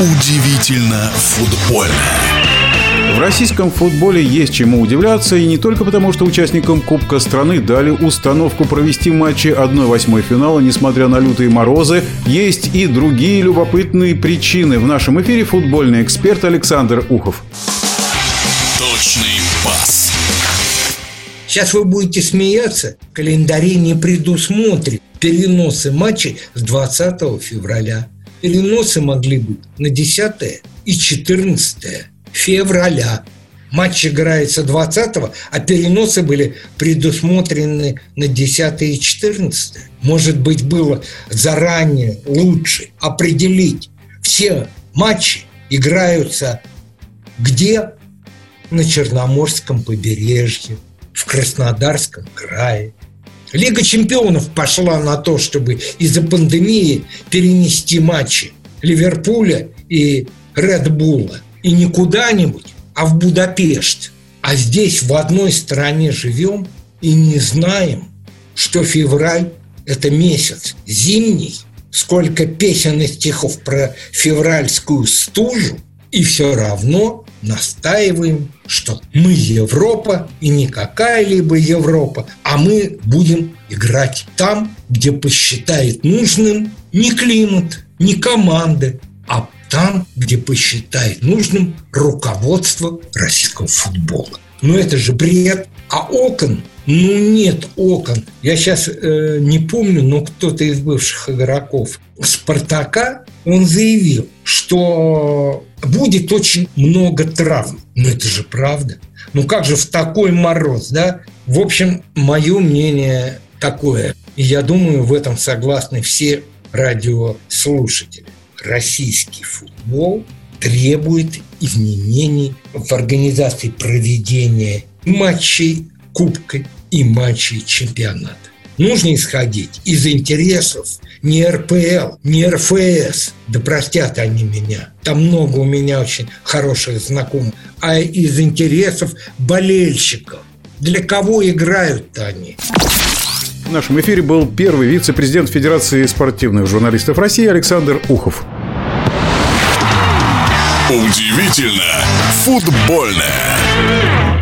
Удивительно футбольно. В российском футболе есть чему удивляться, и не только потому, что участникам Кубка страны дали установку провести матчи 1-8 финала, несмотря на лютые морозы, есть и другие любопытные причины. В нашем эфире футбольный эксперт Александр Ухов. Точный пас. Сейчас вы будете смеяться. В календаре не предусмотрит переносы матчей с 20 февраля. Переносы могли быть на 10 и 14 февраля. Матч играется 20 а переносы были предусмотрены на 10 и 14 Может быть, было заранее лучше определить все матчи играются где? На Черноморском побережье, в Краснодарском крае, Лига чемпионов пошла на то, чтобы из-за пандемии перенести матчи Ливерпуля и Редбула. И не куда-нибудь, а в Будапешт. А здесь в одной стране живем и не знаем, что февраль – это месяц зимний, сколько песен и стихов про февральскую стужу, и все равно настаиваем, что мы Европа и не какая-либо Европа, а мы будем играть там, где посчитает нужным не климат, не команды, а там, где посчитает нужным руководство российского футбола. Но это же бред. А окон, ну нет окон. Я сейчас э, не помню, но кто-то из бывших игроков Спартака, он заявил, что будет очень много травм. Ну это же правда. Ну как же в такой мороз, да? В общем, мое мнение такое. И я думаю, в этом согласны все радиослушатели. Российский футбол требует изменений в организации проведения матчей Кубка и матчей чемпионата. Нужно исходить из интересов не РПЛ, не РФС, да простят они меня, там много у меня очень хороших знакомых, а из интересов болельщиков. Для кого играют-то они? В нашем эфире был первый вице-президент Федерации спортивных журналистов России Александр Ухов. Удивительно футбольное.